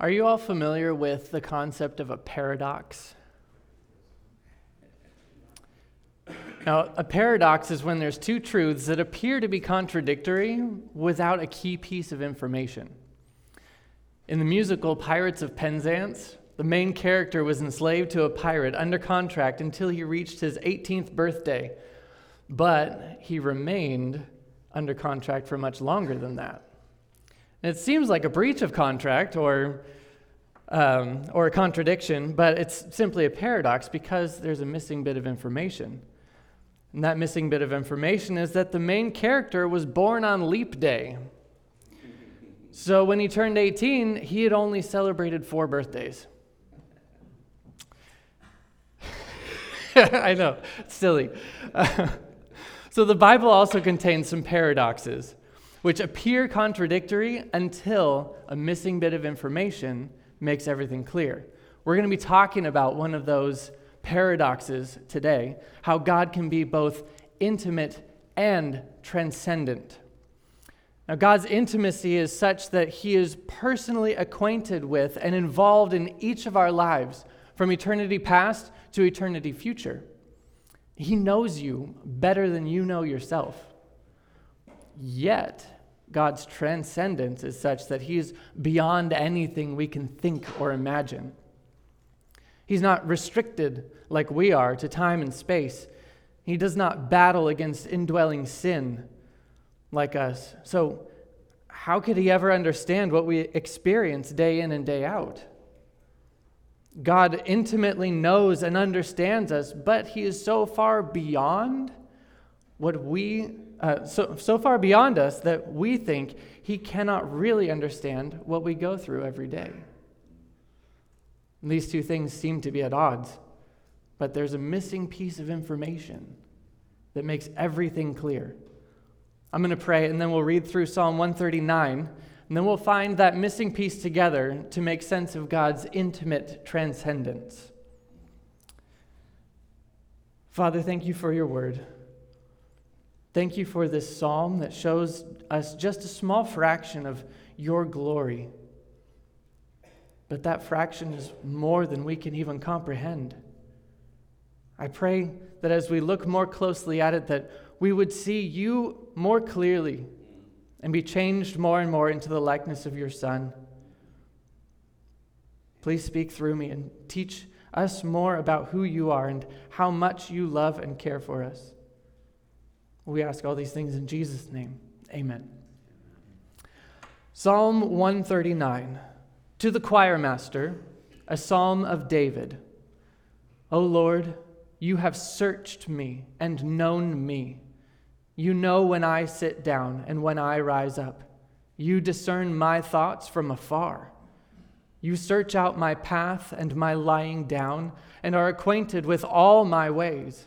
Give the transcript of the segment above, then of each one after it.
Are you all familiar with the concept of a paradox? Now, a paradox is when there's two truths that appear to be contradictory without a key piece of information. In the musical Pirates of Penzance, the main character was enslaved to a pirate under contract until he reached his 18th birthday, but he remained under contract for much longer than that. It seems like a breach of contract or, um, or a contradiction, but it's simply a paradox because there's a missing bit of information. And that missing bit of information is that the main character was born on leap day. So when he turned 18, he had only celebrated four birthdays. I know, silly. So the Bible also contains some paradoxes, which appear contradictory until a missing bit of information makes everything clear. We're going to be talking about one of those paradoxes today how God can be both intimate and transcendent. Now, God's intimacy is such that He is personally acquainted with and involved in each of our lives from eternity past to eternity future. He knows you better than you know yourself. Yet, God's transcendence is such that He is beyond anything we can think or imagine. He's not restricted like we are to time and space. He does not battle against indwelling sin like us. So, how could he ever understand what we experience day in and day out? God intimately knows and understands us, but he is so far beyond what we, uh, so, so far beyond us that we think he cannot really understand what we go through every day. And these two things seem to be at odds, but there's a missing piece of information that makes everything clear. I'm going to pray, and then we'll read through Psalm 139, and then we'll find that missing piece together to make sense of God's intimate transcendence. Father, thank you for your word. Thank you for this psalm that shows us just a small fraction of your glory but that fraction is more than we can even comprehend. I pray that as we look more closely at it, that we would see you more clearly and be changed more and more into the likeness of your Son. Please speak through me and teach us more about who you are and how much you love and care for us. We ask all these things in Jesus' name. Amen. Psalm 139. To the choir master, a psalm of David. O Lord, you have searched me and known me. You know when I sit down and when I rise up. You discern my thoughts from afar. You search out my path and my lying down and are acquainted with all my ways.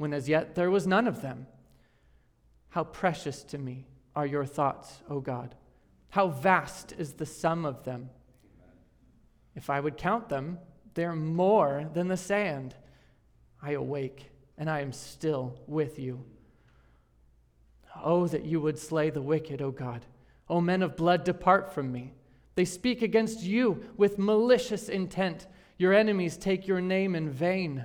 when as yet there was none of them. How precious to me are your thoughts, O God! How vast is the sum of them! If I would count them, they're more than the sand. I awake, and I am still with you. Oh, that you would slay the wicked, O God. O men of blood, depart from me. They speak against you with malicious intent. Your enemies take your name in vain.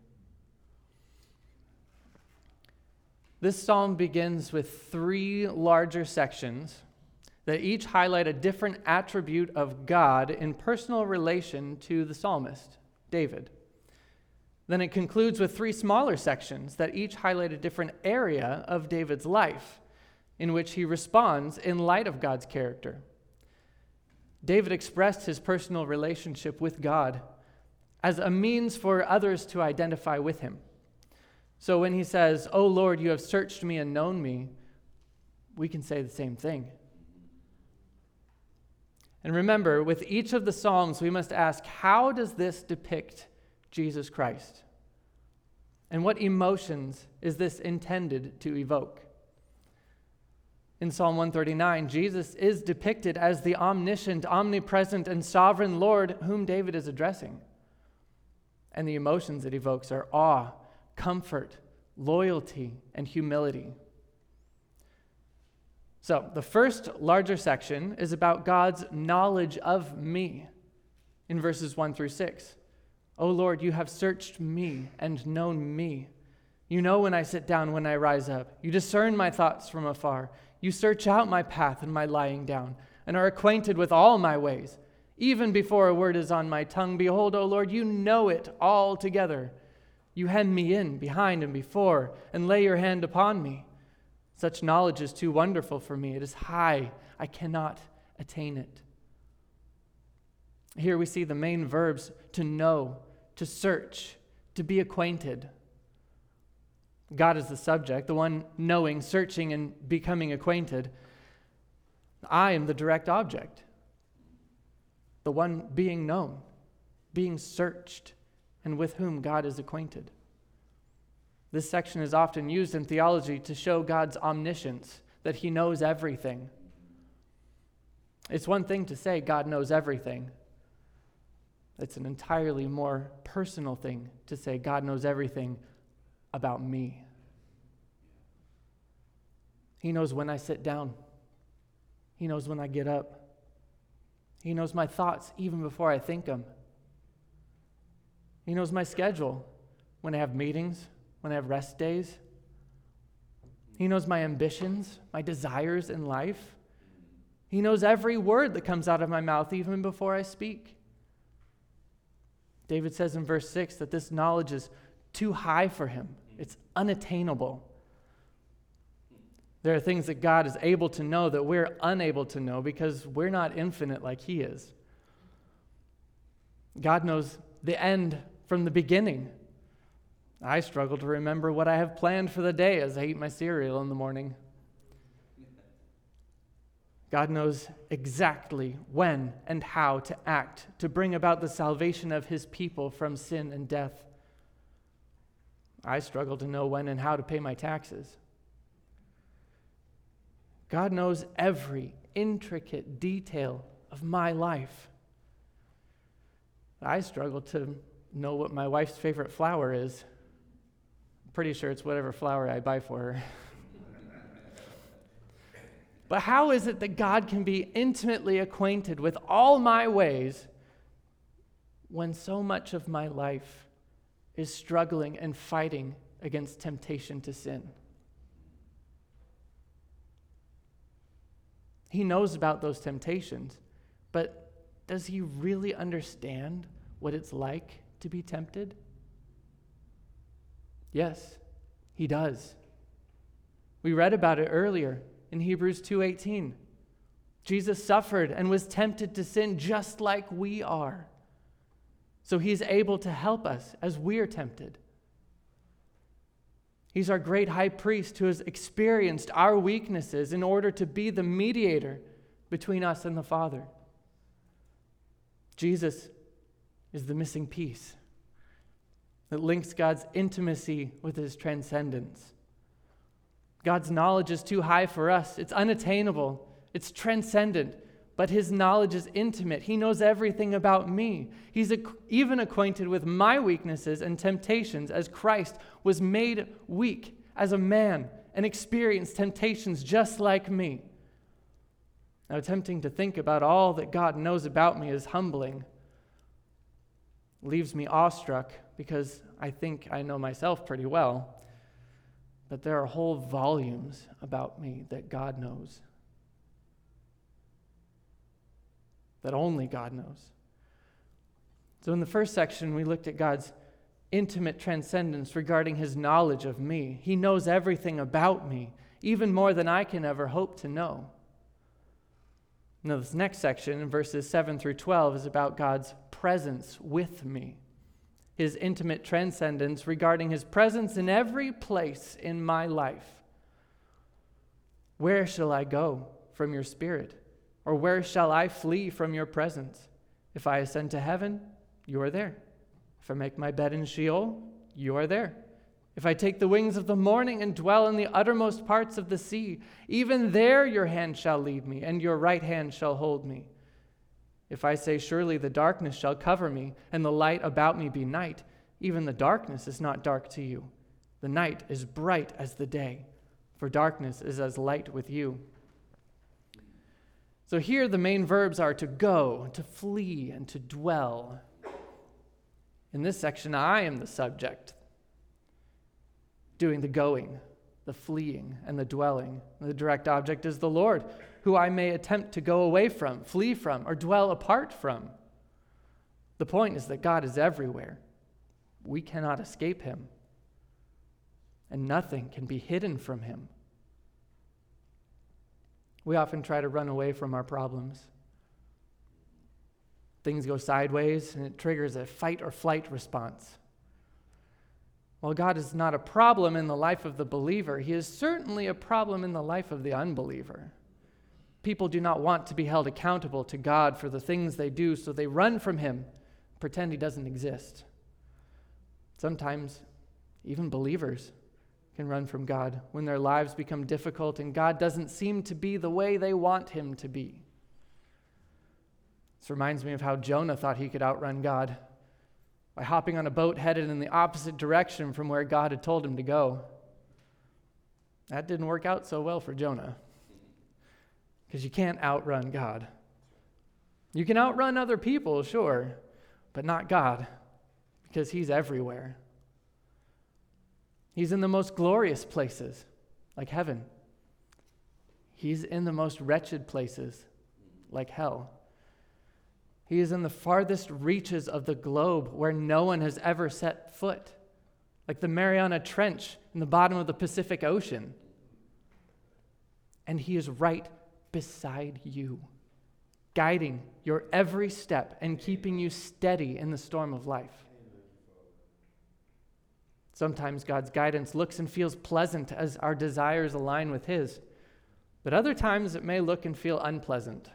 This psalm begins with three larger sections that each highlight a different attribute of God in personal relation to the psalmist, David. Then it concludes with three smaller sections that each highlight a different area of David's life in which he responds in light of God's character. David expressed his personal relationship with God as a means for others to identify with him. So when he says, O Lord, you have searched me and known me, we can say the same thing. And remember, with each of the Psalms, we must ask, how does this depict Jesus Christ? And what emotions is this intended to evoke? In Psalm 139, Jesus is depicted as the omniscient, omnipresent, and sovereign Lord whom David is addressing. And the emotions it evokes are awe, comfort, loyalty, and humility. So, the first larger section is about God's knowledge of me in verses 1 through 6. O Lord, you have searched me and known me. You know when I sit down, when I rise up. You discern my thoughts from afar. You search out my path and my lying down, and are acquainted with all my ways. Even before a word is on my tongue, behold, O Lord, you know it altogether. You hem me in behind and before, and lay your hand upon me. Such knowledge is too wonderful for me. It is high, I cannot attain it. Here we see the main verbs to know, to search, to be acquainted. God is the subject, the one knowing, searching, and becoming acquainted. I am the direct object, the one being known, being searched, and with whom God is acquainted. This section is often used in theology to show God's omniscience, that he knows everything. It's one thing to say God knows everything, it's an entirely more personal thing to say, God knows everything about me. He knows when I sit down, He knows when I get up, He knows my thoughts even before I think them. He knows my schedule when I have meetings, when I have rest days. He knows my ambitions, my desires in life. He knows every word that comes out of my mouth even before I speak. David says in verse 6 that this knowledge is too high for him, it's unattainable. There are things that God is able to know that we're unable to know because we're not infinite like He is. God knows the end from the beginning. I struggle to remember what I have planned for the day as I eat my cereal in the morning. God knows exactly when and how to act to bring about the salvation of his people from sin and death. I struggle to know when and how to pay my taxes. God knows every intricate detail of my life. I struggle to know what my wife's favorite flower is. I'm pretty sure it's whatever flower I buy for her. But how is it that God can be intimately acquainted with all my ways when so much of my life is struggling and fighting against temptation to sin? He knows about those temptations, but does he really understand what it's like to be tempted? Yes, he does. We read about it earlier in Hebrews 2:18. Jesus suffered and was tempted to sin just like we are. So he's able to help us as we are tempted. He's our great high priest who has experienced our weaknesses in order to be the mediator between us and the Father. Jesus is the missing piece that links God's intimacy with his transcendence. God's knowledge is too high for us, it's unattainable, it's transcendent, but his knowledge is intimate. He knows everything about me. He's even acquainted with my weaknesses and temptations as Christ was made weak as a man and experienced temptations just like me. Now, attempting to think about all that God knows about me is humbling, leaves me awestruck because I think I know myself pretty well. But there are whole volumes about me that God knows, that only God knows. So, in the first section, we looked at God's intimate transcendence regarding his knowledge of me. He knows everything about me, even more than I can ever hope to know. Now, this next section, verses 7 through 12, is about God's presence with me his intimate transcendence regarding his presence in every place in my life. Where shall I go from your spirit? Or where shall I flee from your presence? If I ascend to heaven, you are there. If I make my bed in Sheol, you are there. If I take the wings of the morning and dwell in the uttermost parts of the sea, even there your hand shall lead me, and your right hand shall hold me. If I say, Surely the darkness shall cover me, and the light about me be night, even the darkness is not dark to you. The night is bright as the day, for darkness is as light with you. So here the main verbs are to go, to flee, and to dwell. In this section, I am the subject, doing the going, the fleeing, and the dwelling. The direct object is the Lord who I may attempt to go away from, flee from, or dwell apart from. The point is that God is everywhere. We cannot escape him, and nothing can be hidden from him. We often try to run away from our problems. Things go sideways, and it triggers a fight or flight response. Well, God is not a problem in the life of the believer, He is certainly a problem in the life of the unbeliever. People do not want to be held accountable to God for the things they do, so they run from Him, pretend He doesn't exist. Sometimes, even believers can run from God when their lives become difficult and God doesn't seem to be the way they want Him to be. This reminds me of how Jonah thought he could outrun God by hopping on a boat headed in the opposite direction from where God had told him to go. That didn't work out so well for Jonah because you can't outrun God. You can outrun other people, sure, but not God because He's everywhere. He's in the most glorious places, like heaven. He's in the most wretched places, like hell. He is in the farthest reaches of the globe where no one has ever set foot, like the Mariana Trench in the bottom of the Pacific Ocean. And He is right beside you, guiding your every step and keeping you steady in the storm of life. Sometimes God's guidance looks and feels pleasant as our desires align with His, but other times it may look and feel unpleasant,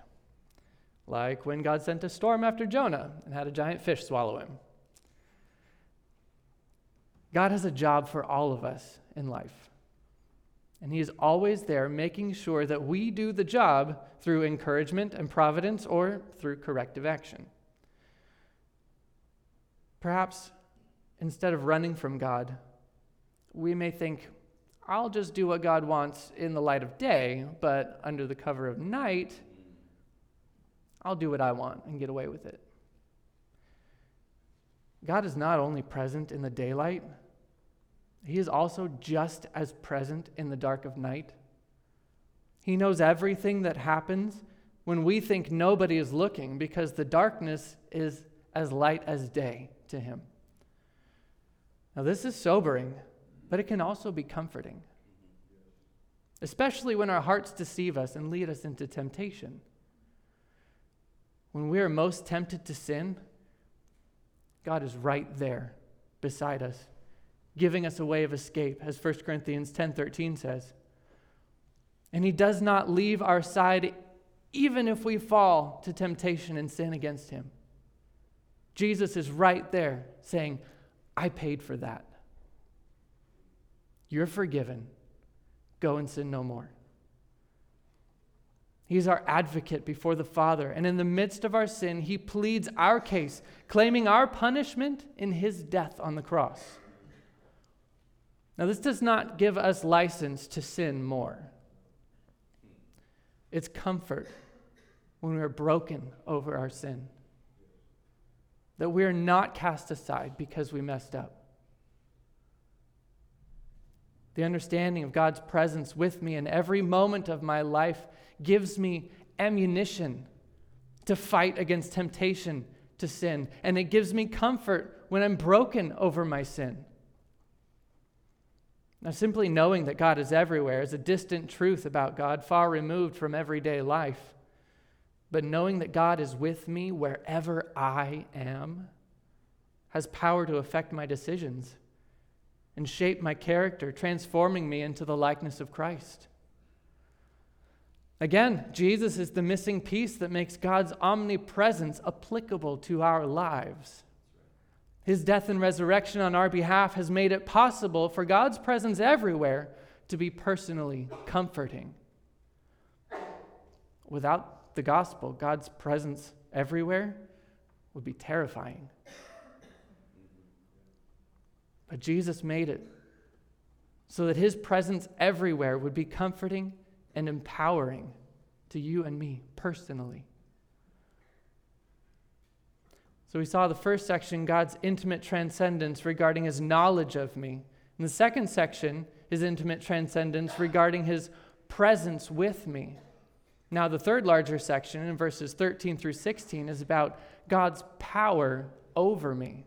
like when God sent a storm after Jonah and had a giant fish swallow him. God has a job for all of us in life. And He is always there making sure that we do the job through encouragement and providence or through corrective action. Perhaps instead of running from God, we may think, I'll just do what God wants in the light of day, but under the cover of night, I'll do what I want and get away with it. God is not only present in the daylight, he is also just as present in the dark of night. He knows everything that happens when we think nobody is looking because the darkness is as light as day to him. Now, this is sobering, but it can also be comforting, especially when our hearts deceive us and lead us into temptation. When we are most tempted to sin, God is right there beside us giving us a way of escape, as 1 Corinthians 10:13 says. And he does not leave our side even if we fall to temptation and sin against him. Jesus is right there saying, I paid for that. You're forgiven. Go and sin no more. He's our advocate before the Father. And in the midst of our sin, he pleads our case, claiming our punishment in his death on the cross. Now, this does not give us license to sin more. It's comfort when we are broken over our sin, that we are not cast aside because we messed up. The understanding of God's presence with me in every moment of my life gives me ammunition to fight against temptation to sin, and it gives me comfort when I'm broken over my sin. Now, simply knowing that God is everywhere is a distant truth about God, far removed from everyday life. But knowing that God is with me wherever I am has power to affect my decisions and shape my character, transforming me into the likeness of Christ. Again, Jesus is the missing piece that makes God's omnipresence applicable to our lives. His death and resurrection on our behalf has made it possible for God's presence everywhere to be personally comforting. Without the gospel, God's presence everywhere would be terrifying. But Jesus made it so that his presence everywhere would be comforting and empowering to you and me personally. So we saw the first section, God's intimate transcendence regarding his knowledge of me. In the second section, his intimate transcendence regarding his presence with me. Now, the third larger section, in verses 13 through 16, is about God's power over me.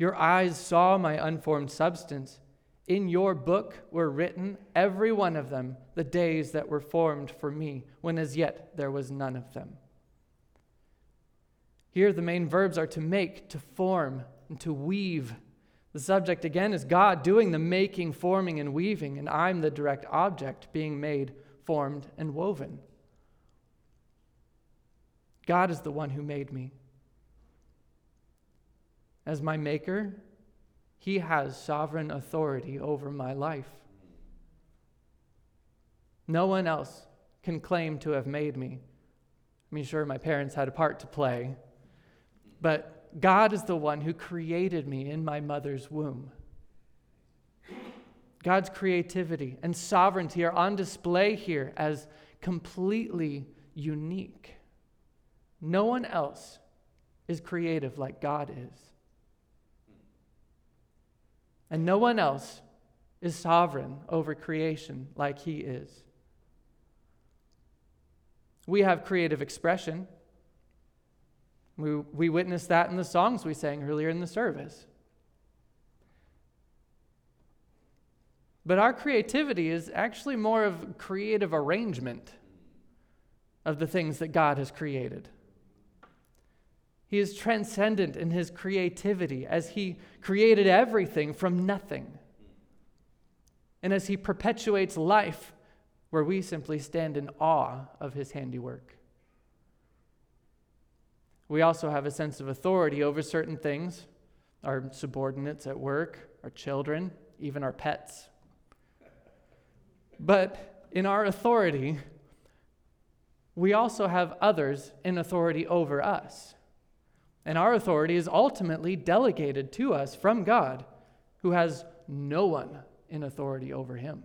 Your eyes saw my unformed substance. In your book were written, every one of them, the days that were formed for me, when as yet there was none of them. Here, the main verbs are to make, to form, and to weave. The subject, again, is God doing the making, forming, and weaving, and I'm the direct object being made, formed, and woven. God is the one who made me. As my maker, he has sovereign authority over my life. No one else can claim to have made me. I mean, sure, my parents had a part to play, but God is the one who created me in my mother's womb. God's creativity and sovereignty are on display here as completely unique. No one else is creative like God is. And no one else is sovereign over creation like he is. We have creative expression. We, we witnessed that in the songs we sang earlier in the service. But our creativity is actually more of creative arrangement of the things that God has created. He is transcendent in his creativity as he created everything from nothing. And as he perpetuates life where we simply stand in awe of his handiwork. We also have a sense of authority over certain things our subordinates at work, our children, even our pets. But in our authority, we also have others in authority over us. And our authority is ultimately delegated to us from God, who has no one in authority over him.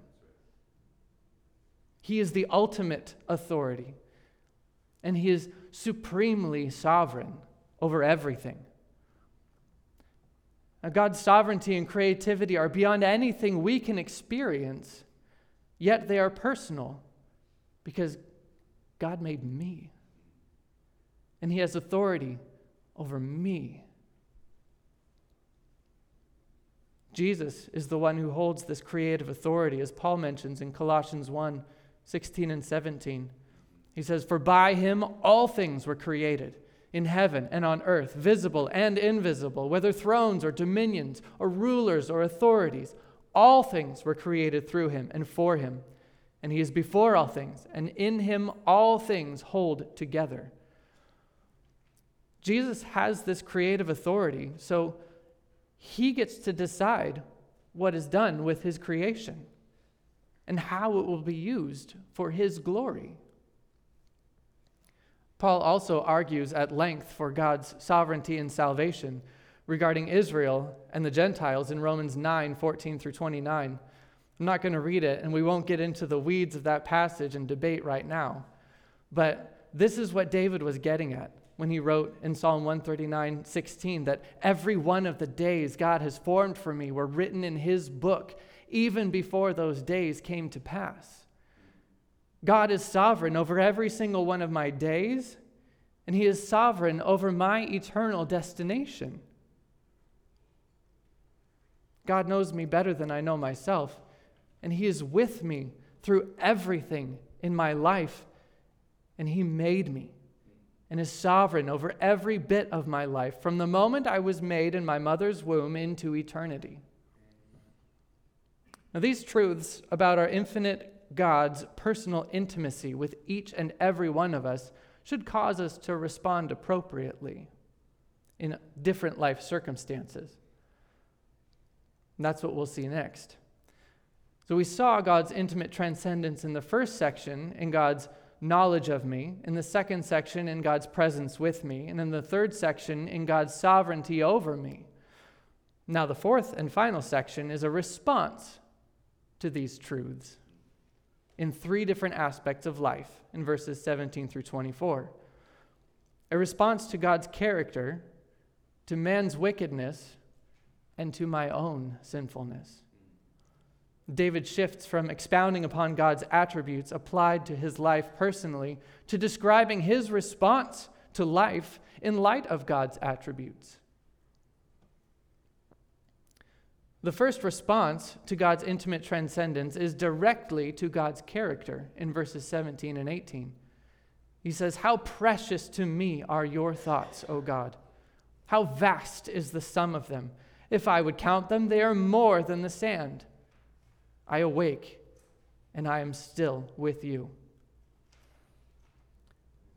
He is the ultimate authority, and he is supremely sovereign over everything. Now, God's sovereignty and creativity are beyond anything we can experience, yet they are personal because God made me. And He has authority over me. Jesus is the one who holds this creative authority, as Paul mentions in Colossians 1 16 and 17. He says, For by him all things were created in heaven and on earth, visible and invisible, whether thrones or dominions or rulers or authorities. All things were created through him and for him. And he is before all things, and in him all things hold together. Jesus has this creative authority, so he gets to decide what is done with his creation and how it will be used for his glory. Paul also argues at length for God's sovereignty and salvation regarding Israel and the Gentiles in Romans 9 14 through 29. I'm not going to read it, and we won't get into the weeds of that passage and debate right now. But this is what David was getting at when he wrote in Psalm 139 16 that every one of the days God has formed for me were written in his book, even before those days came to pass. God is sovereign over every single one of my days, and He is sovereign over my eternal destination. God knows me better than I know myself, and He is with me through everything in my life, and He made me and is sovereign over every bit of my life from the moment I was made in my mother's womb into eternity. Now, these truths about our infinite God's personal intimacy with each and every one of us should cause us to respond appropriately in different life circumstances. And that's what we'll see next. So we saw God's intimate transcendence in the first section, in God's knowledge of me, in the second section, in God's presence with me, and in the third section, in God's sovereignty over me. Now, the fourth and final section is a response to these truths in three different aspects of life in verses 17 through 24 a response to God's character, to man's wickedness, and to my own sinfulness. David shifts from expounding upon God's attributes applied to his life personally to describing his response to life in light of God's attributes. The first response to God's intimate transcendence is directly to God's character in verses 17 and 18. He says, How precious to me are your thoughts, O God! How vast is the sum of them! If I would count them, they are more than the sand. I awake, and I am still with you.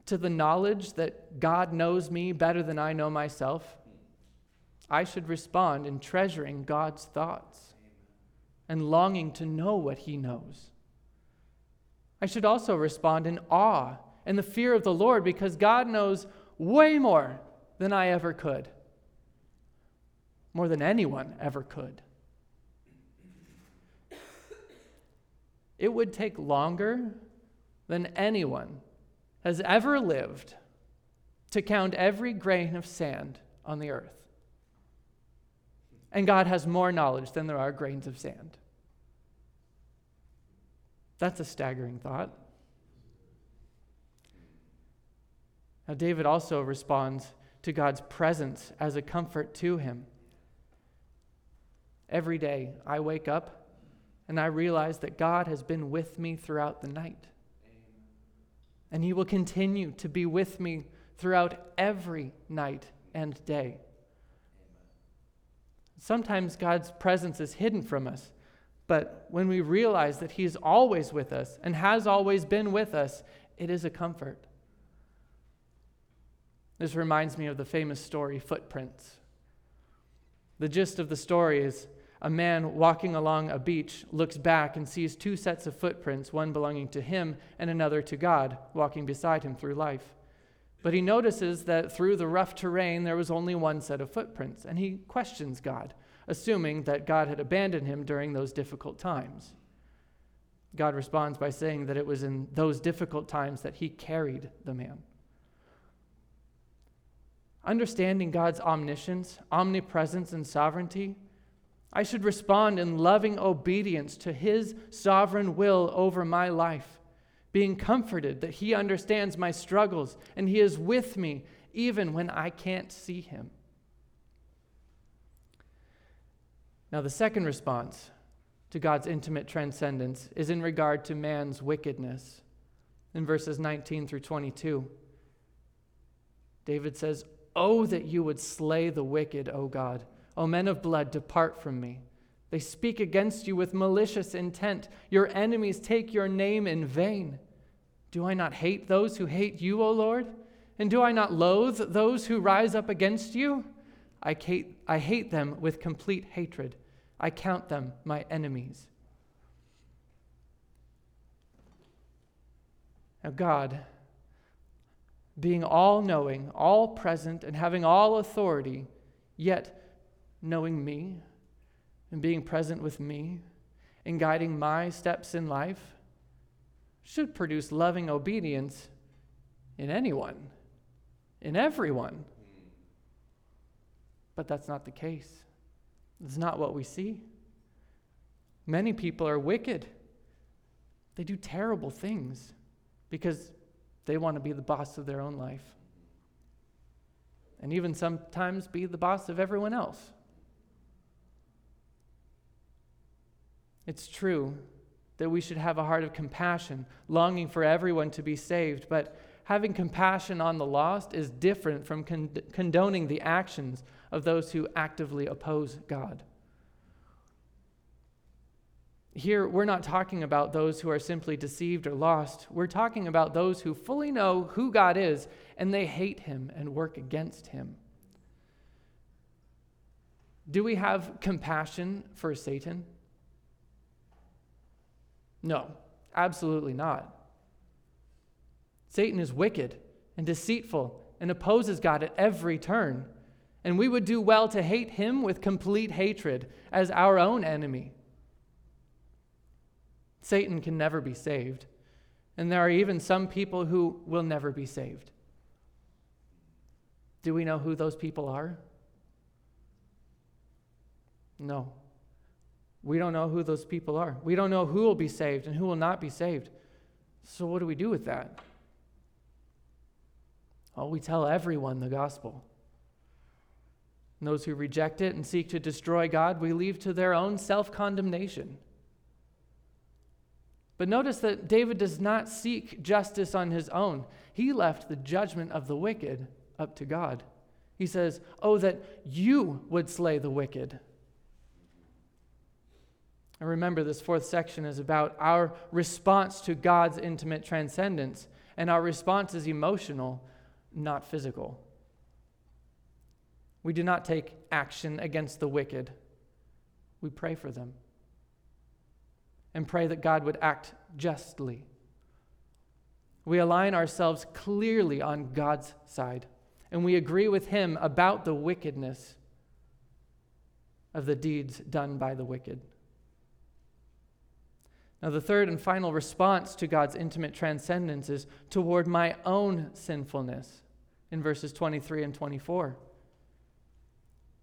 To the knowledge that God knows me better than I know myself, I should respond in treasuring God's thoughts and longing to know what He knows. I should also respond in awe and the fear of the Lord because God knows way more than I ever could, more than anyone ever could. It would take longer than anyone has ever lived to count every grain of sand on the earth. And God has more knowledge than there are grains of sand. That's a staggering thought. Now, David also responds to God's presence as a comfort to him. Every day I wake up and I realize that God has been with me throughout the night. And He will continue to be with me throughout every night and day. Sometimes God's presence is hidden from us, but when we realize that He's always with us and has always been with us, it is a comfort. This reminds me of the famous story, Footprints. The gist of the story is a man walking along a beach looks back and sees two sets of footprints, one belonging to him and another to God, walking beside him through life. But he notices that through the rough terrain, there was only one set of footprints, and he questions God, assuming that God had abandoned him during those difficult times. God responds by saying that it was in those difficult times that he carried the man. understanding God's omniscience, omnipresence, and sovereignty, I should respond in loving obedience to His sovereign will over my life, being comforted that He understands my struggles and He is with me even when I can't see Him. Now, the second response to God's intimate transcendence is in regard to man's wickedness. In verses 19 through 22, David says, Oh, that you would slay the wicked, O God. O men of blood, depart from me. They speak against you with malicious intent. Your enemies take your name in vain. Do I not hate those who hate you, O Lord? And do I not loathe those who rise up against you? I hate, I hate them with complete hatred. I count them my enemies. Now, God, being all knowing, all present, and having all authority, yet knowing me and being present with me and guiding my steps in life, should produce loving obedience in anyone, in everyone. But that's not the case. It's not what we see. Many people are wicked. They do terrible things because they want to be the boss of their own life. And even sometimes be the boss of everyone else. It's true that we should have a heart of compassion, longing for everyone to be saved, but having compassion on the lost is different from con- condoning the actions of those who actively oppose God. Here, we're not talking about those who are simply deceived or lost. We're talking about those who fully know who God is and they hate him and work against him. Do we have compassion for Satan? No, absolutely not. Satan is wicked and deceitful and opposes God at every turn. And we would do well to hate him with complete hatred as our own enemy. Satan can never be saved. And there are even some people who will never be saved. Do we know who those people are? No. We don't know who those people are. We don't know who will be saved and who will not be saved. So, what do we do with that? Well, we tell everyone the gospel. And those who reject it and seek to destroy God, we leave to their own self condemnation. But notice that David does not seek justice on his own. He left the judgment of the wicked up to God. He says, Oh, that you would slay the wicked. And remember, this fourth section is about our response to God's intimate transcendence, and our response is emotional, not physical. We do not take action against the wicked, we pray for them and pray that God would act justly. We align ourselves clearly on God's side, and we agree with Him about the wickedness of the deeds done by the wicked. Now, the third and final response to God's intimate transcendence is toward my own sinfulness in verses 23 and 24.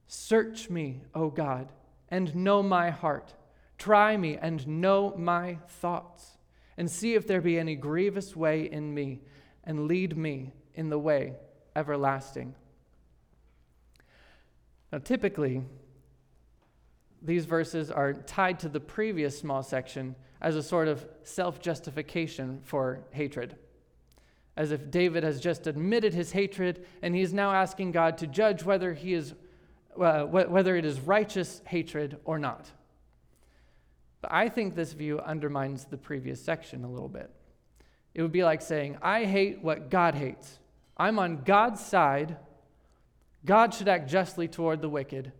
Search me, O God, and know my heart. Try me and know my thoughts, and see if there be any grievous way in me, and lead me in the way everlasting. Now, typically, these verses are tied to the previous small section as a sort of self justification for hatred. As if David has just admitted his hatred and he is now asking God to judge whether, he is, uh, whether it is righteous hatred or not. But I think this view undermines the previous section a little bit. It would be like saying, I hate what God hates. I'm on God's side. God should act justly toward the wicked.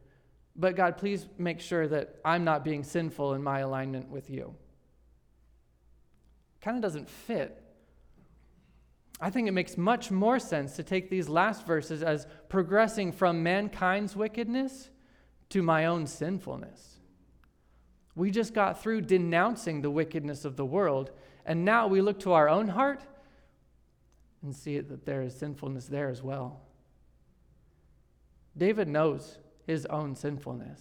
But God, please make sure that I'm not being sinful in my alignment with you kind of doesn't fit. I think it makes much more sense to take these last verses as progressing from mankind's wickedness to my own sinfulness. We just got through denouncing the wickedness of the world, and now we look to our own heart and see that there is sinfulness there as well. David knows his own sinfulness.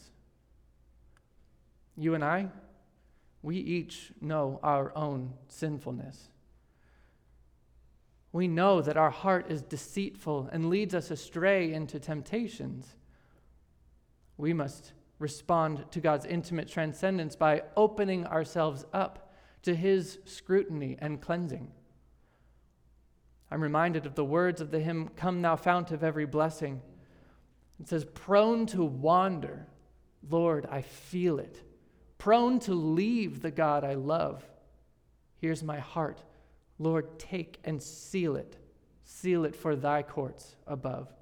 You and I, we each know our own sinfulness. We know that our heart is deceitful and leads us astray into temptations. We must respond to God's intimate transcendence by opening ourselves up to His scrutiny and cleansing. I'm reminded of the words of the hymn, Come Thou Fount of Every Blessing. It says, Prone to wander, Lord, I feel it. Prone to leave the God I love. Here's my heart. Lord, take and seal it. Seal it for thy courts above.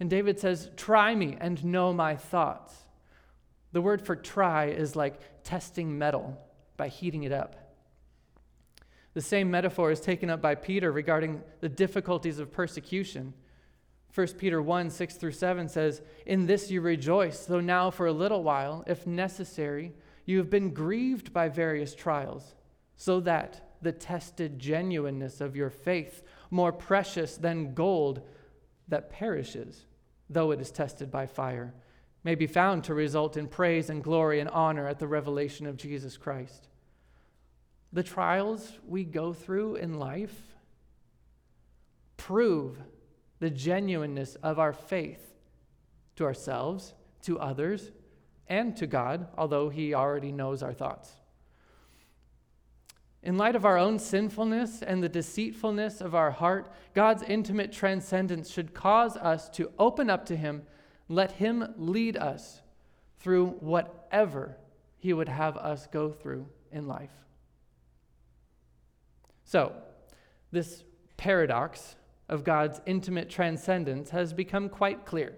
And David says, Try me and know my thoughts. The word for try is like testing metal by heating it up. The same metaphor is taken up by Peter regarding the difficulties of persecution. 1 Peter 1 6 through 7 says, In this you rejoice, though now for a little while, if necessary, you have been grieved by various trials, so that the tested genuineness of your faith, more precious than gold that perishes, though it is tested by fire, may be found to result in praise and glory and honor at the revelation of Jesus Christ. The trials we go through in life prove the genuineness of our faith to ourselves, to others, and to God, although He already knows our thoughts. In light of our own sinfulness and the deceitfulness of our heart, God's intimate transcendence should cause us to open up to Him, let Him lead us through whatever He would have us go through in life. So, this paradox of God's intimate transcendence has become quite clear.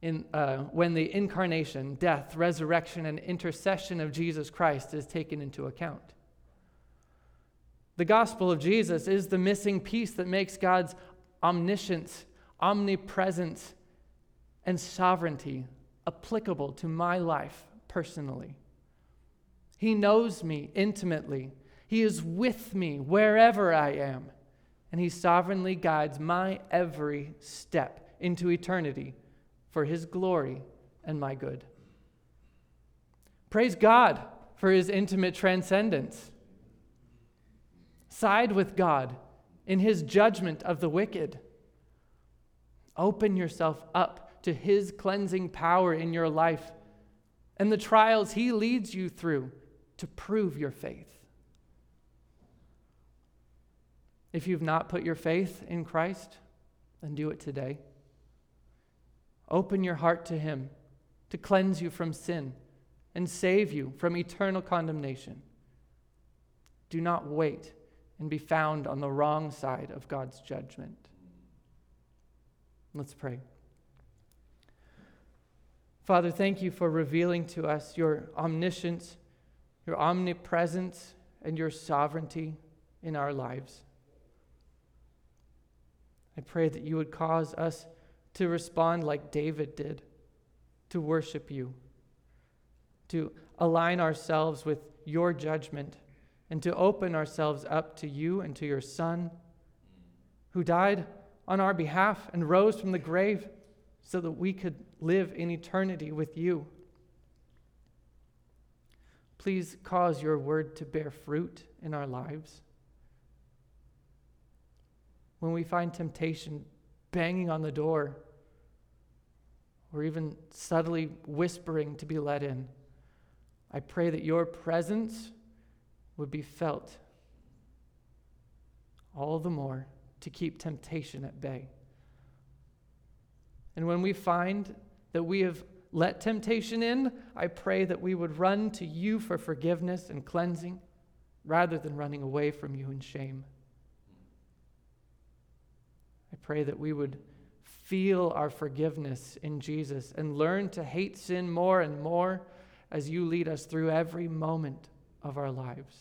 In, uh, when the incarnation, death, resurrection, and intercession of Jesus Christ is taken into account. The gospel of Jesus is the missing piece that makes God's omniscience, omnipresence, and sovereignty applicable to my life personally. He knows me intimately. He is with me wherever I am and He sovereignly guides my every step into eternity for His glory and my good. Praise God for His intimate transcendence. Side with God in His judgment of the wicked. Open yourself up to His cleansing power in your life and the trials He leads you through to prove your faith. If you've not put your faith in Christ, then do it today. Open your heart to Him to cleanse you from sin and save you from eternal condemnation. Do not wait and be found on the wrong side of God's judgment. Let's pray. Father, thank you for revealing to us your omniscience, your omnipresence, and your sovereignty in our lives. I pray that you would cause us to respond like David did, to worship you, to align ourselves with your judgment, and to open ourselves up to you and to your Son, who died on our behalf and rose from the grave so that we could live in eternity with you. Please cause your word to bear fruit in our lives when we find temptation banging on the door or even subtly whispering to be let in, I pray that your presence would be felt all the more to keep temptation at bay. And when we find that we have let temptation in, I pray that we would run to you for forgiveness and cleansing rather than running away from you in shame. I pray that we would feel our forgiveness in Jesus and learn to hate sin more and more as you lead us through every moment of our lives.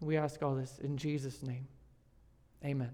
We ask all this in Jesus' name. Amen.